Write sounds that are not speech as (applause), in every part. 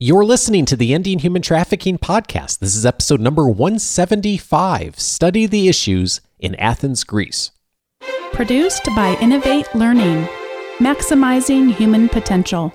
You're listening to the Ending Human Trafficking podcast. This is episode number 175 Study the Issues in Athens, Greece. Produced by Innovate Learning, maximizing human potential.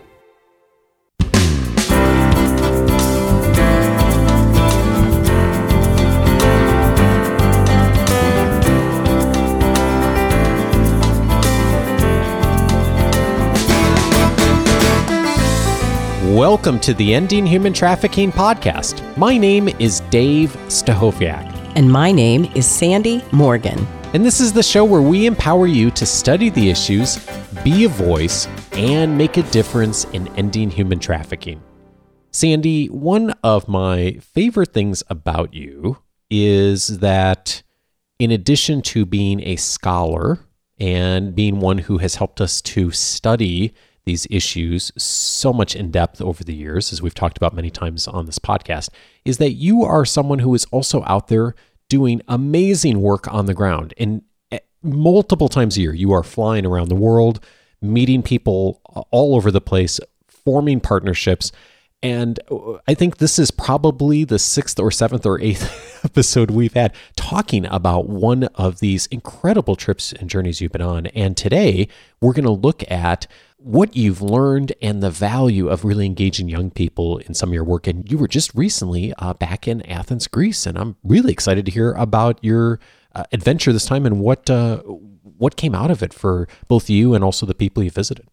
Welcome to the Ending Human Trafficking podcast. My name is Dave Stachowiak. And my name is Sandie Morgan. And this is the show where we empower you to study the issues, be a voice, and make a difference in ending human trafficking. Sandie, one of my favorite things about you is that in addition to being a scholar and being one who has helped us to study these issues so much in depth over the years, as we've talked about many times on this podcast, is that you are someone who is also out there doing amazing work on the ground. And eh, multiple times a year, you are flying around the world, meeting people all over the place, forming partnerships. And uh, I think this is probably the sixth or seventh or eighth (laughs) episode we've had talking about one of these incredible trips and journeys you've been on. And today we're going to look at what you've learned and the value of really engaging young people in some of your work. And you were just recently uh, back in Athens, Greece, and I'm really excited to hear about your uh, adventure this time and what uh, what came out of it for both you and also the people you visited.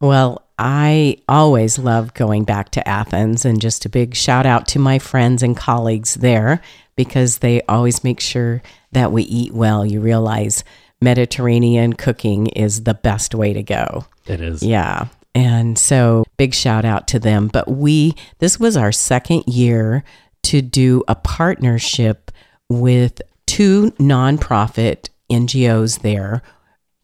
Well, I always love going back to Athens, and just a big shout out to my friends and colleagues there because they always make sure that we eat well. You realize Mediterranean cooking is the best way to go. It is. Yeah. And so big shout out to them. But we, this was our second year to do a partnership with two nonprofit NGOs there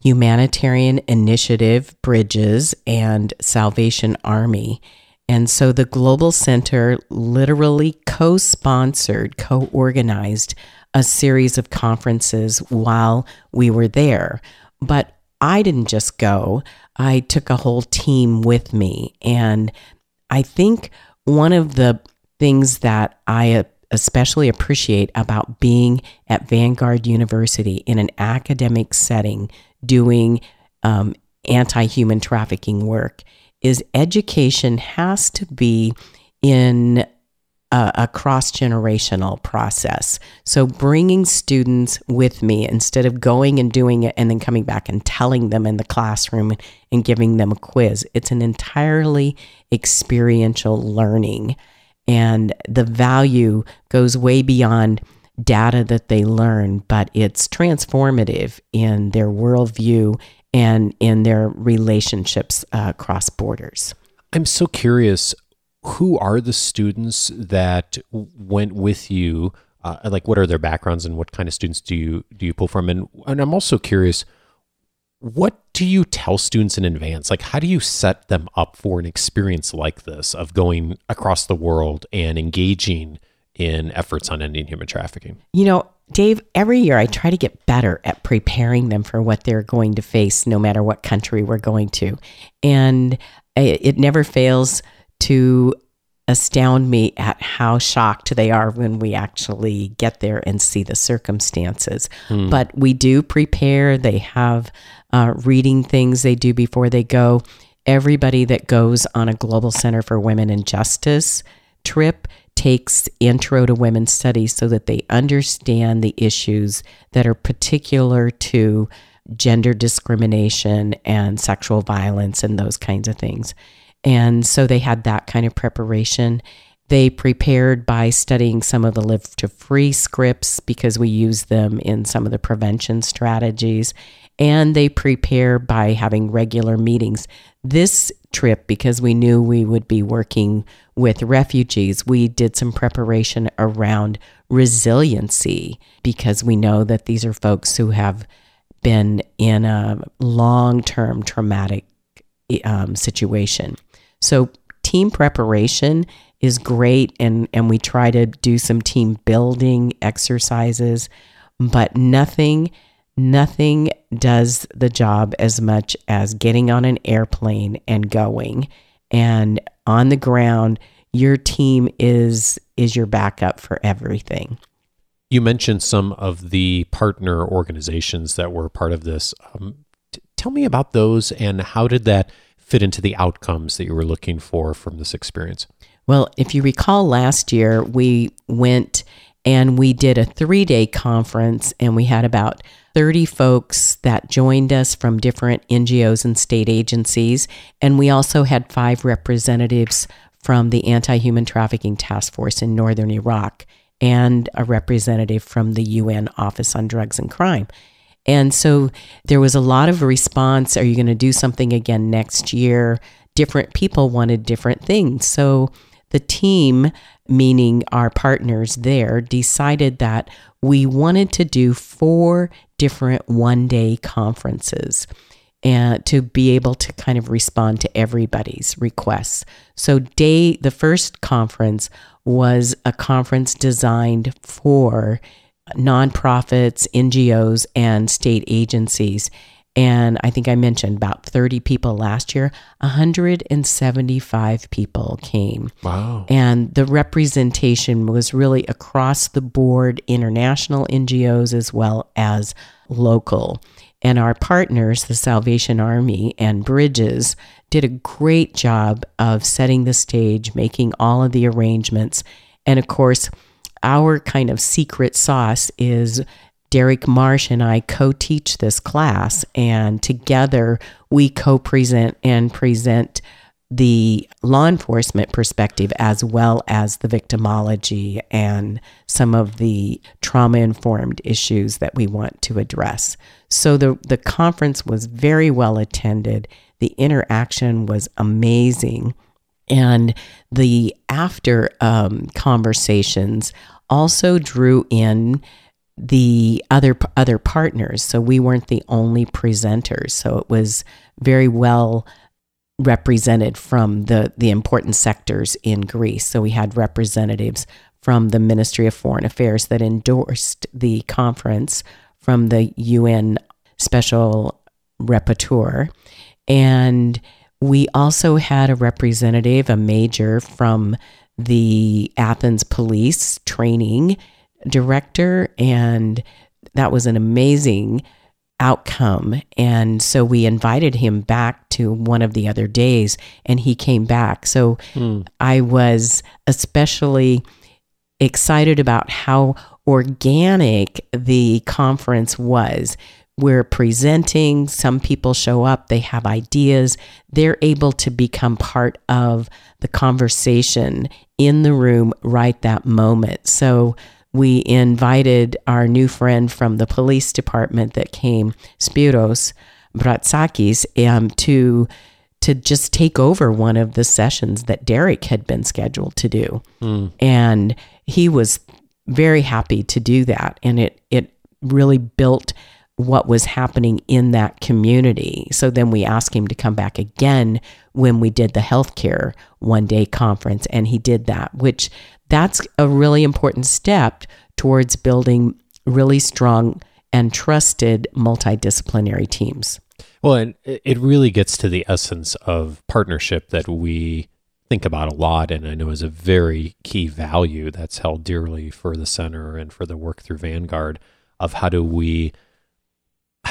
Humanitarian Initiative Bridges and Salvation Army. And so the Global Center literally co sponsored, co organized a series of conferences while we were there. But I didn't just go, I took a whole team with me. And I think one of the things that I especially appreciate about being at Vanguard University in an academic setting doing um, anti human trafficking work is education has to be in a, a cross generational process. So bringing students with me instead of going and doing it and then coming back and telling them in the classroom and giving them a quiz, it's an entirely experiential learning. And the value goes way beyond data that they learn, but it's transformative in their worldview and in their relationships uh, across borders. I'm so curious who are the students that went with you? Uh, like, what are their backgrounds and what kind of students do you do you pull from? And and I'm also curious, what do you tell students in advance? Like, how do you set them up for an experience like this of going across the world and engaging in efforts on ending human trafficking? You know, Dave, every year I try to get better at preparing them for what they're going to face, no matter what country we're going to, and it never fails to astound me at how shocked they are when we actually get there and see the circumstances. Hmm. But we do prepare. They have uh, reading things they do before they go. Everybody that goes on a Global Center for Women and Justice trip takes intro to women's studies so that they understand the issues that are particular to gender discrimination and sexual violence and those kinds of things. And so they had that kind of preparation. They prepared by studying some of the Live to Free scripts because we use them in some of the prevention strategies. And they prepare by having regular meetings. This trip, because we knew we would be working with refugees, we did some preparation around resiliency because we know that these are folks who have been in a long term traumatic um, situation. So team preparation is great and and we try to do some team building exercises, but nothing nothing does the job as much as getting on an airplane and going and on the ground your team is is your backup for everything. You mentioned some of the partner organizations that were part of this. Um, tell me about those and how did that fit into the outcomes that you were looking for from this experience? Well, if you recall last year, we went and we did a three day conference, and we had about 30 folks that joined us from different NGOs and state agencies. And we also had five representatives from the Anti Human Trafficking Task Force in Northern Iraq and a representative from the UN Office on Drugs and Crime. And so there was a lot of response. Are you going to do something again next year? Different people wanted different things. So the team, meaning our partners there, decided that we wanted to do four different one day conferences and to be able to kind of respond to everybody's requests. So day the first conference was a conference designed for nonprofits, NGOs and state agencies and I think I mentioned about 30 people last year, 175 people came. Wow. And the representation was really across the board, international NGOs as well as local. And our partners, the Salvation Army and Bridges, did a great job of setting the stage, making all of the arrangements. And of course, our kind of secret sauce is Derek Marsh and I co teach this class, and together we co present and present the law enforcement perspective as well as the victimology and some of the trauma informed issues that we want to address. So the, the conference was very well attended. The interaction was amazing. And the after um, conversations also drew in the other other partners. So we weren't the only presenters. So it was very well represented from the the important sectors in Greece. So we had representatives from the Ministry of Foreign Affairs that endorsed the conference from the UN Special Rapporteur. And we also had a representative, a major from the Athens Police Training director, and that was an amazing outcome. And so we invited him back to one of the other days, and he came back. So mm. I was especially excited about how organic the conference was. We're presenting, some people show up, they have ideas, they're able to become part of the conversation in the room right that moment. So we invited our new friend from the police department that came, Spiros Bratsakis, um, to to just take over one of the sessions that Derek had been scheduled to do, mm. and he was very happy to do that, and it it really built what was happening in that community. So then we asked him to come back again when we did the healthcare one day conference, and he did that, which that's a really important step towards building really strong and trusted multidisciplinary teams. Well, and it really gets to the essence of partnership that we think about a lot, and I know is a very key value that's held dearly for the center and for the work through Vanguard of how do we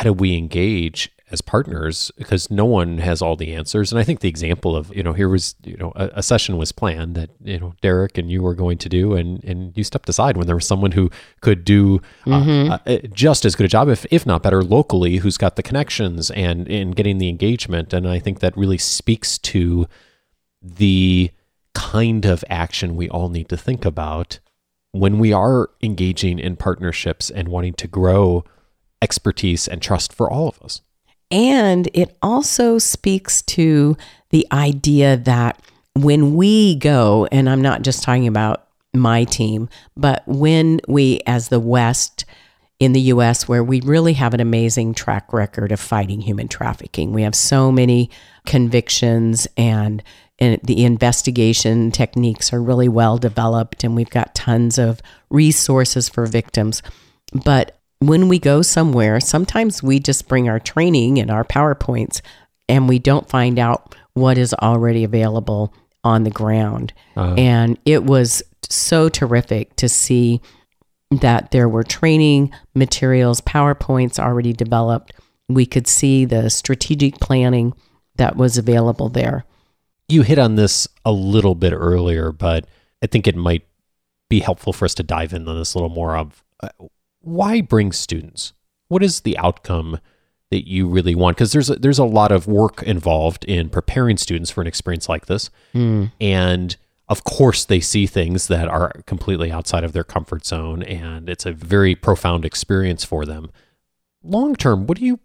how do we engage as partners because no one has all the answers. And I think the example of, you know, here was, you know, a, a, session was planned that, you know, Derek and you were going to do, and, and you stepped aside when there was someone who could do uh, mm-hmm. uh, just as good a job, if, if not better, locally, who's got the connections and in getting the engagement. And I think that really speaks to the kind of action we all need to think about when we are engaging in partnerships and wanting to grow expertise and trust for all of us. And it also speaks to the idea that when we go, and I'm not just talking about my team, but when we, as the West, in the US, where we really have an amazing track record of fighting human trafficking. We have so many convictions, and, and, the investigation techniques are really well developed, and we've got tons of resources for victims. But when we go somewhere, sometimes we just bring our training and our PowerPoints and we don't find out what is already available on the ground. Uh, And it was so terrific to see that there were training materials, PowerPoints already developed. We could see the strategic planning that was available there. you hit on this a little bit earlier, but I think it might be helpful for us to dive into this a little more of uh, why bring students? What is the outcome that you really want? Because there's a, there's a lot of work involved in preparing students for an experience like this, hmm. and of course they see things that are completely outside of their comfort zone, and it's a very profound experience for them. Long term, what do you?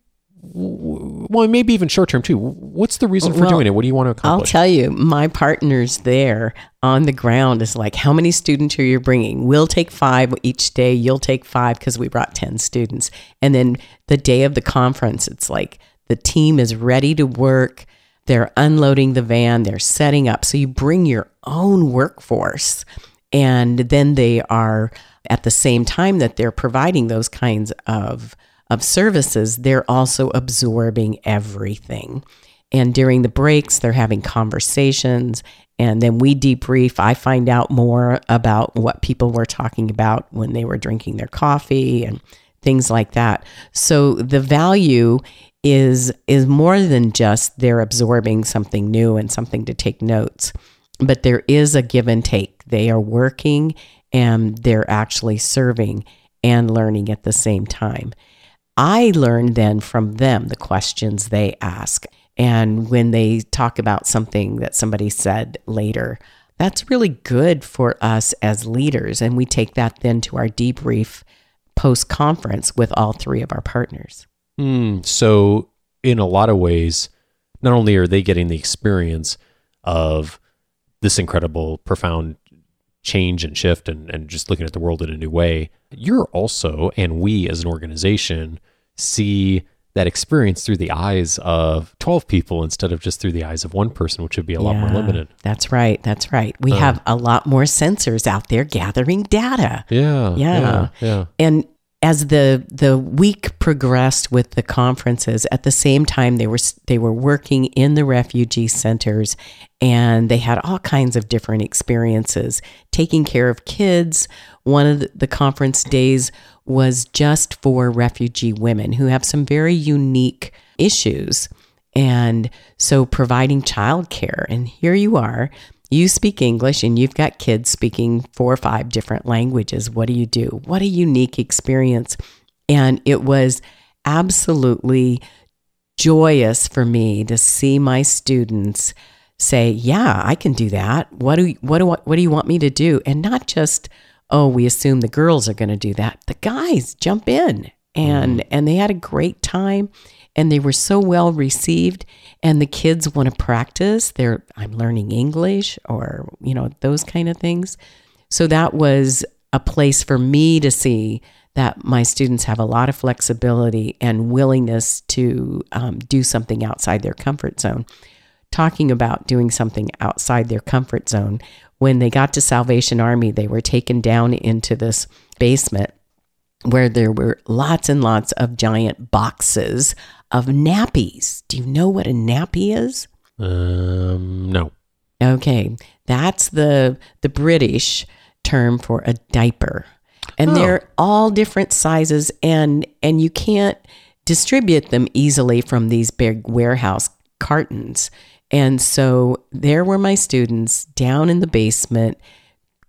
Well, maybe even short term too. What's the reason for Well, doing it? What do you want to accomplish? I'll tell you, my partners there on the ground is like, how many students are you bringing? We'll take five each day. You'll take five because we brought 10 students. And then the day of the conference, it's like the team is ready to work. They're unloading the van, they're setting up. So you bring your own workforce. And then they are, at the same time that they're providing those kinds of, of services, they're also absorbing everything. And during the breaks, they're having conversations. And then we debrief. I find out more about what people were talking about when they were drinking their coffee and things like that. So the value is is more than just they're absorbing something new and something to take notes, but there is a give and take. They are working and they're actually serving and learning at the same time. I learn then from them the questions they ask. And when they talk about something that somebody said later, that's really good for us as leaders. And we take that then to our debrief post conference with all three of our partners. Hmm. so, in a lot of ways, not only are they getting the experience of this incredible, profound change and shift and, and just looking at the world in a new way, you're also, and we as an organization, see that experience through the eyes of 12 people instead of just through the eyes of one person, which would be a lot more limited. That's right. That's right. We Uh. have a lot more sensors out there gathering data. Yeah. Yeah. Yeah. yeah. And as the the week progressed with the conferences, at the same time they were they were working in the refugee centers, and they had all kinds of different experiences taking care of kids. One of the, conference days was just for refugee women who have some very unique issues. And so providing childcare. And here you are, you speak English and you've got kids speaking four or five different languages. What do you do? What a unique experience. And it was absolutely joyous for me to see my students say, "Yeah, I can do that. What do what do what do you want me to do?" And not just, "Oh, we assume the girls are going to do that." The guys jump in and and they had a great time and they were so well received and the kids want to practice they're i'm learning english or you know those kind of things. So that was a place for me to see that my students have a lot of flexibility and willingness to um, do something outside their comfort zone. Talking about doing something outside their comfort zone when they got to salvation army they were taken down into this basement where there were lots and lots of giant boxes of nappies. Do you know what a nappy is? Um, no. Okay, that's the the British term for a diaper. And Oh. they're all different sizes and and you can't distribute them easily from these big warehouse cartons. And so there were my students down in the basement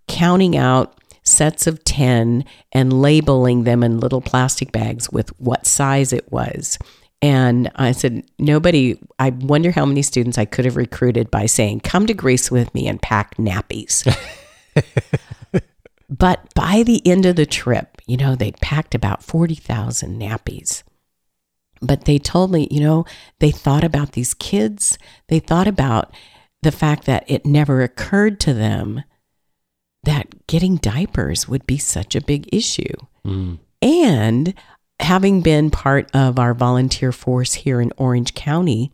counting out sets of 10 and labeling them in little plastic bags with what size it was. And I said, nobody, I wonder how many students I could have recruited by saying, come to Greece with me and pack nappies. (laughs) but by the end of the trip, you know, they'd packed about 40,000 nappies. But they told me, you know, they thought about these kids. They thought about the fact that it never occurred to them that getting diapers would be such a big issue. Mm. And having been part of our volunteer force here in Orange County,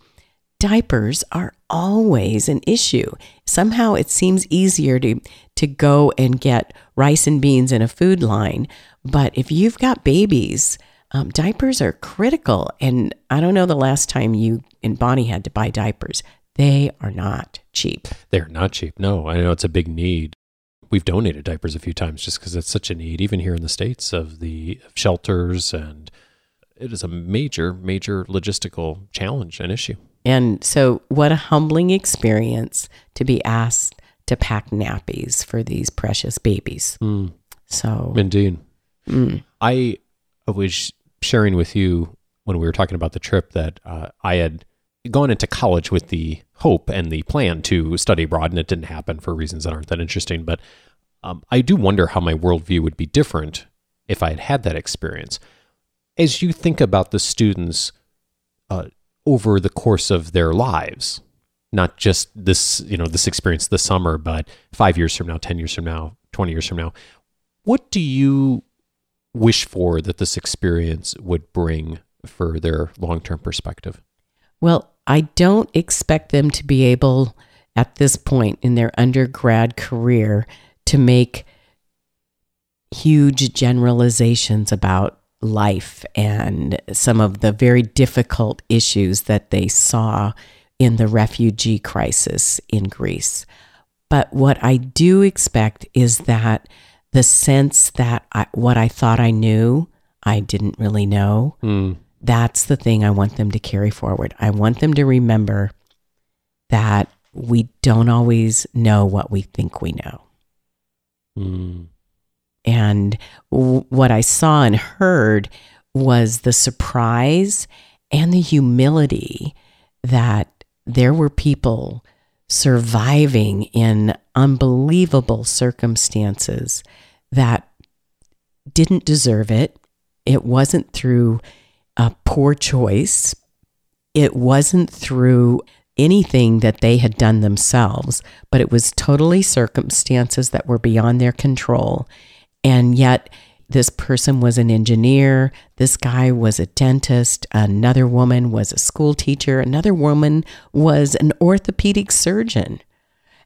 diapers are always an issue. Somehow it seems easier to, to go and get rice and beans in a food line. But if you've got babies, um, diapers are critical. And I don't know the last time you and Bonnie had to buy diapers. they are not cheap. They're not cheap. No, I know it's a big need. We've donated diapers a few times just because it's such a need, even here in the States, of the shelters. And it is a major, major logistical challenge and issue. And so, what a humbling experience to be asked to pack nappies for these precious babies. Mm, So, indeed. mm, I was sharing with you when we were talking about the trip that uh, I had gone into college with the hope and the plan to study abroad, and it didn't happen for reasons that aren't that interesting. But um, I do wonder how my worldview would be different if I had had that experience. As you think about the students uh, over the course of their lives, not just this, you know, this experience this summer, but five years from now, ten years from now, twenty years from now, what do you wish for that this experience would bring for their long term perspective? well, I don't expect them to be able at this point in their undergrad career to make huge generalizations about life and some of the very difficult issues that they saw in the refugee crisis in Greece. But what I do expect is that the sense that I, what I thought I knew, I didn't really know. Mm, That's the thing I want them to carry forward. I want them to remember that we don't always know what we think we know. mm, And w- what I saw and heard was the surprise and the humility that there were people surviving in unbelievable circumstances that didn't deserve it. It wasn't through a poor choice, it wasn't through anything that they had done themselves, but it was totally circumstances that were beyond their control. And yet, this person was an engineer, this guy was a dentist, another woman was a school teacher, another woman was an orthopedic surgeon.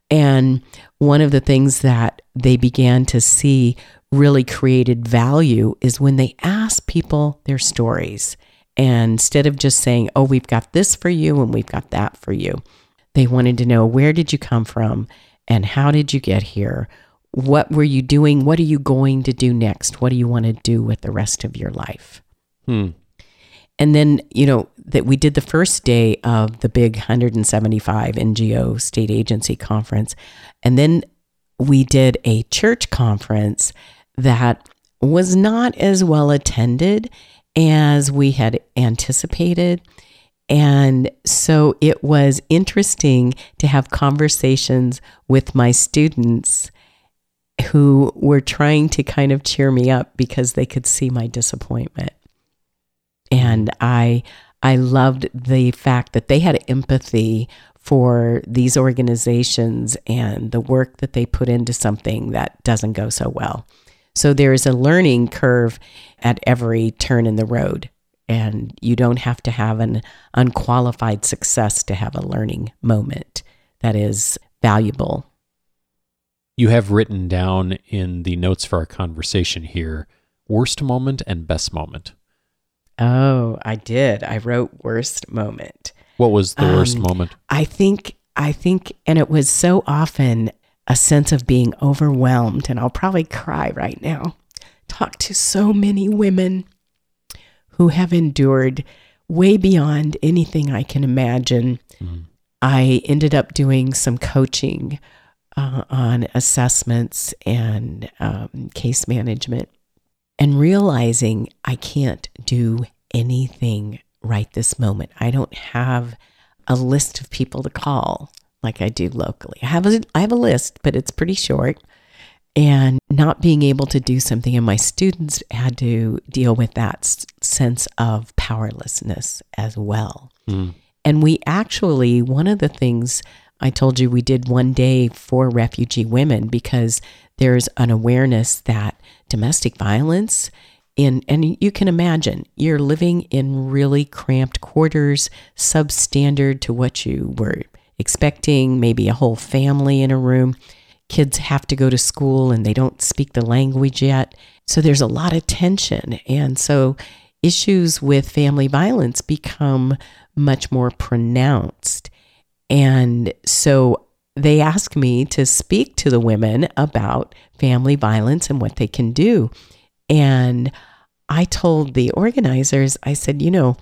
And one of the things that they began to see really created value is when they asked people their stories. And instead of just saying, oh, we've got this for you and we've got that for you, they wanted to know where did you come from and how did you get here? What were you doing? What are you going to do next? What do you want to do with the rest of your life? hmm. And then, you know, that we did the first day of the big 175 NGO state agency conference. And then we did a church conference that was not as well attended as we had anticipated. And so it was interesting to have conversations with my students who were trying to kind of cheer me up because they could see my disappointment and I I loved the fact that they had empathy for these organizations and the work that they put into something that doesn't go so well. So there is a learning curve at every turn in the road and you don't have to have an unqualified success to have a learning moment that is valuable. You have written down in the notes for our conversation here worst moment and best moment. Oh, I did. I wrote worst moment. What was the worst Um, moment? I think, I think, and it was so often a sense of being overwhelmed, and I'll probably cry right now. Talk to so many women who have endured way beyond anything I can imagine. Mm. I ended up doing some coaching uh, on assessments and um, case management and realizing I can't do anything right this moment. I don't have a list of people to call like I do locally. I have a, I have a list, but it's pretty short. And not being able to do something, and my students had to deal with that s- sense of powerlessness as well. Mm. And we actually, one of the things I told you we did one day for refugee women because there's an awareness that domestic violence in and you can imagine you're living in really cramped quarters, substandard to what you were expecting, maybe a whole family in a room. Kids have to go to school and they don't speak the language yet. So there's a lot of tension. And so issues with family violence become much more pronounced. And so they asked me to speak to the women about family violence and what they can do. And I told the organizers, I said, you know,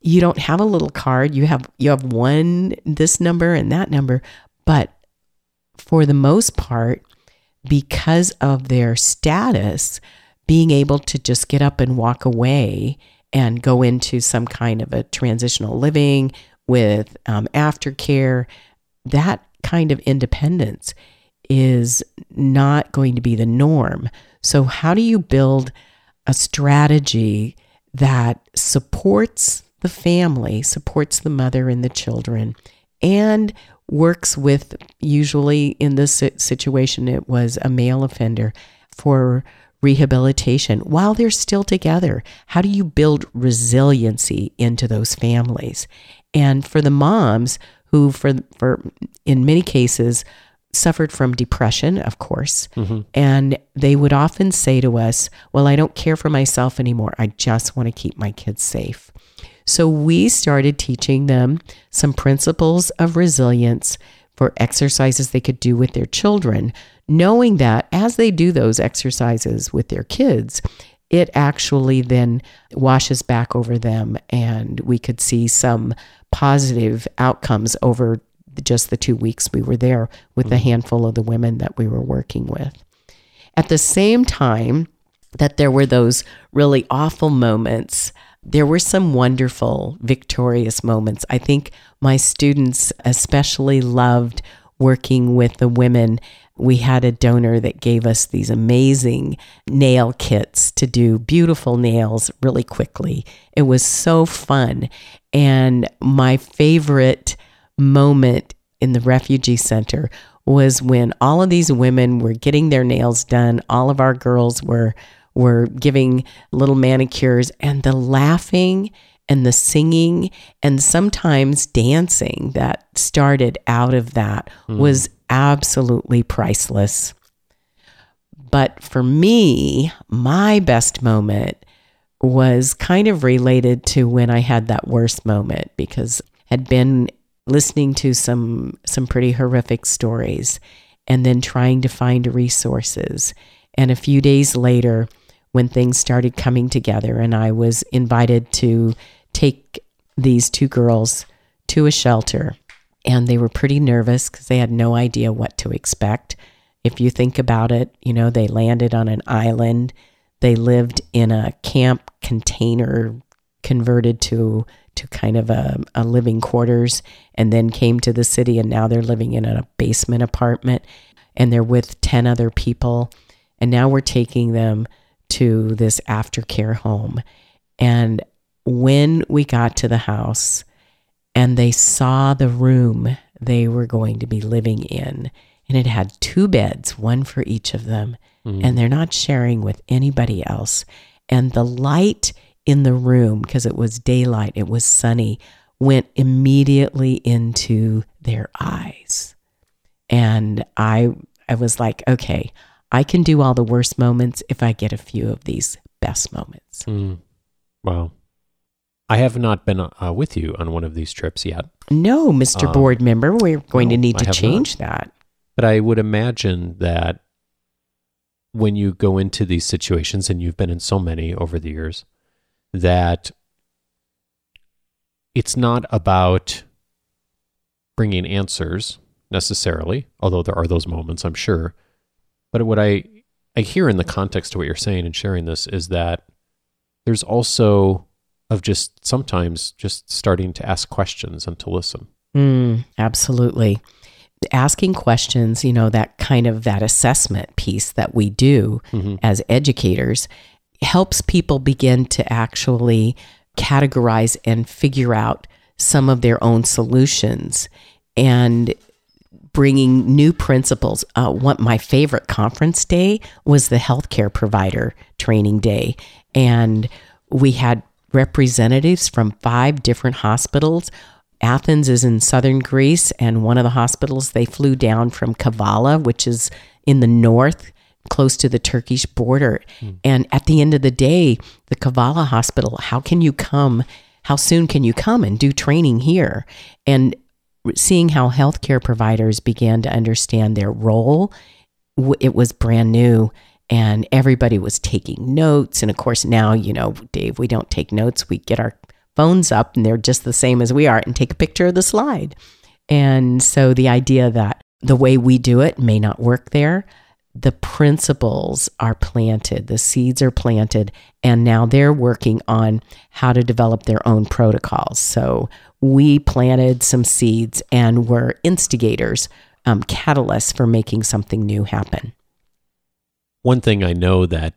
you don't have a little card. You have you have one this number and that number, but for the most part, because of their status, being able to just get up and walk away and go into some kind of a transitional living with um, aftercare, that kind of independence is not going to be the norm. So, how do you build a strategy that supports the family, supports the mother and the children, and works with, usually in this situation, it was a male offender for rehabilitation while they're still together? How do you build resiliency into those families? And for the moms who, for, for in many cases, suffered from depression, of course. Mm-hmm. And they would often say to us, Well, I don't care for myself anymore. I just want to keep my kids safe. So we started teaching them some principles of resilience for exercises they could do with their children, knowing that as they do those exercises with their kids, it actually then washes back over them and we could see some positive outcomes over just the two weeks we were there with mm-hmm. the handful of the women that we were working with. At the same time that there were those really awful moments, there were some wonderful, victorious moments. I think my students especially loved working with the women. We had a donor that gave us these amazing nail kits to do beautiful nails really quickly. It was so fun. And my favorite moment in the refugee center was when all of these women were getting their nails done. All of our girls were were giving little manicures and the laughing and the singing and sometimes dancing that started out of that mm. was absolutely priceless. But for me, my best moment was kind of related to when I had that worst moment because I had been listening to some some pretty horrific stories and then trying to find resources. And a few days later, when things started coming together and I was invited to take these two girls to a shelter and they were pretty nervous because they had no idea what to expect. If you think about it, you know, they landed on an island. They lived in a camp container converted to to kind of a, a living quarters and then came to the city and now they're living in a basement apartment and they're with 10 other people and now we're taking them to this aftercare home and when we got to the house and they saw the room they were going to be living in and it had two beds one for each of them mm. and they're not sharing with anybody else and the light in the room because it was daylight, it was sunny, went immediately into their eyes. And I I was like, okay, I can do all the worst moments if I get a few of these best moments. Mm. Wow. I have not been uh, with you on one of these trips yet. No, Mr. Um, Board member, we're going no, to need to change not. that. But I would imagine that when you go into these situations, and you've been in so many over the years, that it's not about bringing answers necessarily, although there are those moments, I'm sure. But what I, I hear in the context of what you're saying and sharing this is that there's also of just sometimes just starting to ask questions and to listen. Mm, absolutely. Asking questions, you know, that kind of that assessment piece that we do mm-hmm. as educators helps people begin to actually categorize and figure out some of their own solutions and bringing new principles. Uh, what my favorite conference day was the healthcare provider training day, and we had representatives from five different hospitals. Athens is in southern Greece, and one of the hospitals they flew down from Kavala, which is in the north, close to the Turkish border. Mm. And at the end of the day, the Kavala Hospital, how can you come? How soon can you come and do training here? And seeing how healthcare providers began to understand their role, it was brand new and everybody was taking notes. And of course, now, you know, Dave, we don't take notes. We get our phones up and they're just the same as we are and take a picture of the slide. And so the idea that the way we do it may not work there, the principles are planted, the seeds are planted, and now they're working on how to develop their own protocols. So we planted some seeds and were instigators, um, catalysts for making something new happen. One thing I know that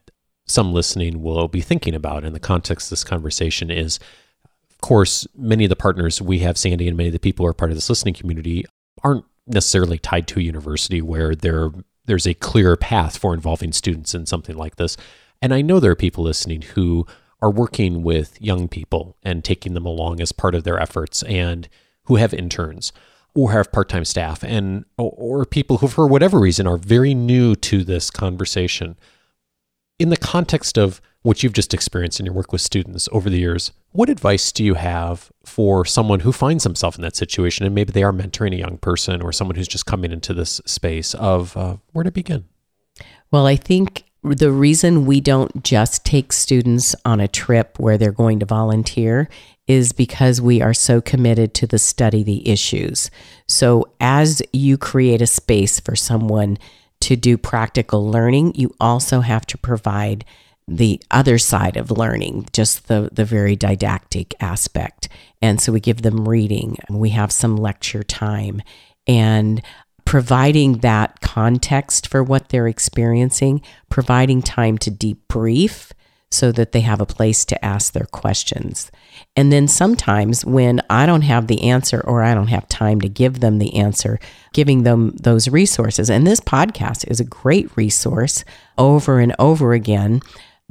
some listening will be thinking about in the context of this conversation is, of course, many of the partners we have, Sandie, and many of the people who are part of this listening community aren't necessarily tied to a university where there there's a clear path for involving students in something like this. And I know there are people listening who are working with young people and taking them along as part of their efforts and who have interns or have part-time staff and or people who for whatever reason are very new to this conversation in the context of what you've just experienced in your work with students over the years what advice do you have for someone who finds himself in that situation and maybe they are mentoring a young person or someone who's just coming into this space of uh, where to begin well i think the reason we don't just take students on a trip where they're going to volunteer is because we are so committed to the study the issues. So as you create a space for someone to do practical learning, you also have to provide the other side of learning, just the the very didactic aspect. And so we give them reading, we have some lecture time and providing that context for what they're experiencing, providing time to debrief so that they have a place to ask their questions. And then sometimes when I don't have the answer or I don't have time to give them the answer, giving them those resources. And this podcast is a great resource over and over again.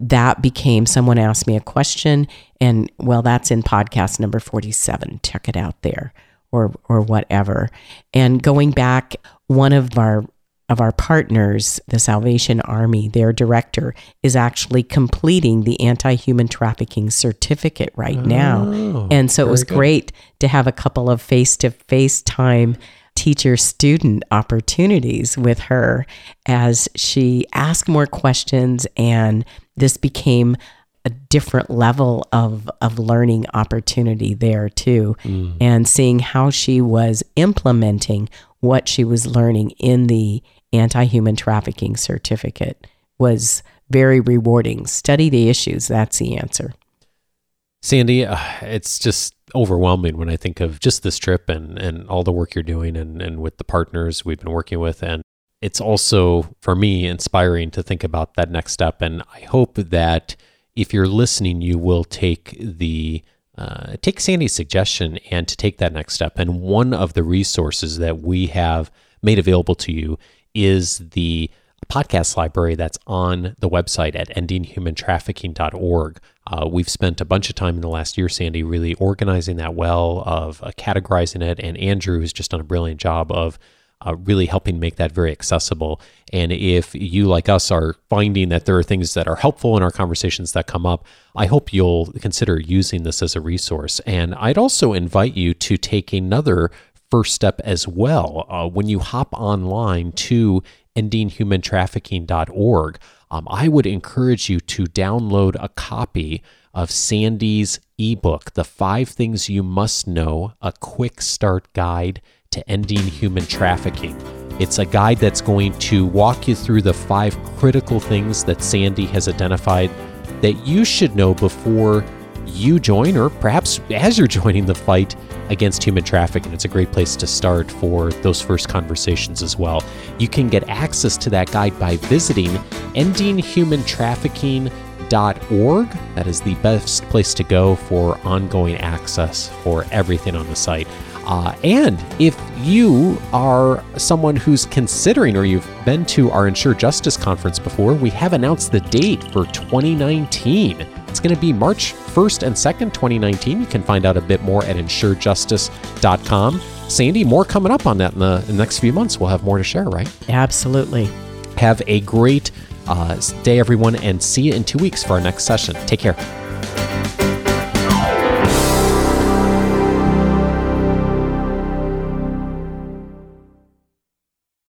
That became someone asked me a question, and well, that's in podcast number 47. Check it out there or or whatever. And going back, one of our of our partners, the Salvation Army, their director is actually completing the anti human trafficking certificate right oh, now. And so it was good. great to have a couple of face to face time teacher student opportunities with her as she asked more questions and this became a different level of of learning opportunity there too mm. and seeing how she was implementing what she was learning in the anti human trafficking certificate was very rewarding. Study the issues, that's the answer. Sandie, uh, it's just overwhelming when I think of just this trip and, and all the work you're doing and, and with the partners we've been working with. And it's also, for me, inspiring to think about that next step. And I hope that if you're listening, you will take the uh, take Sandie's suggestion and to take that next step. And one of the resources that we have made available to you is the podcast library that's on the website at endinghumantrafficking.org. Uh, we've spent a bunch of time in the last year, Sandie, really organizing that well, of uh, categorizing it, and Andrew has just done a brilliant job of uh, really helping make that very accessible. And if you, like us, are finding that there are things that are helpful in our conversations that come up, I hope you'll consider using this as a resource. And I'd also invite you to take another first step as well. Uh, when you hop online to endinghumantrafficking.org, um, I would encourage you to download a copy of Sandie's ebook, The Five Things You Must Know A Quick Start Guide to Ending Human Trafficking. It's a guide that's going to walk you through the five critical things that Sandie has identified that you should know before you join, or perhaps as you're joining the fight against human trafficking. It's a great place to start for those first conversations as well. You can get access to that guide by visiting endinghumantrafficking.org. That is the best place to go for ongoing access for everything on the site. Uh, and if you are someone who's considering or you've been to our Ensure Justice conference before, we have announced the date for 2019. It's going to be March 1st and 2nd, 2019. You can find out a bit more at ensurejustice.com. Sandie, more coming up on that in the, in the next few months. We'll have more to share, right? Absolutely. Have a great uh, day, everyone, and see you in two weeks for our next session. Take care.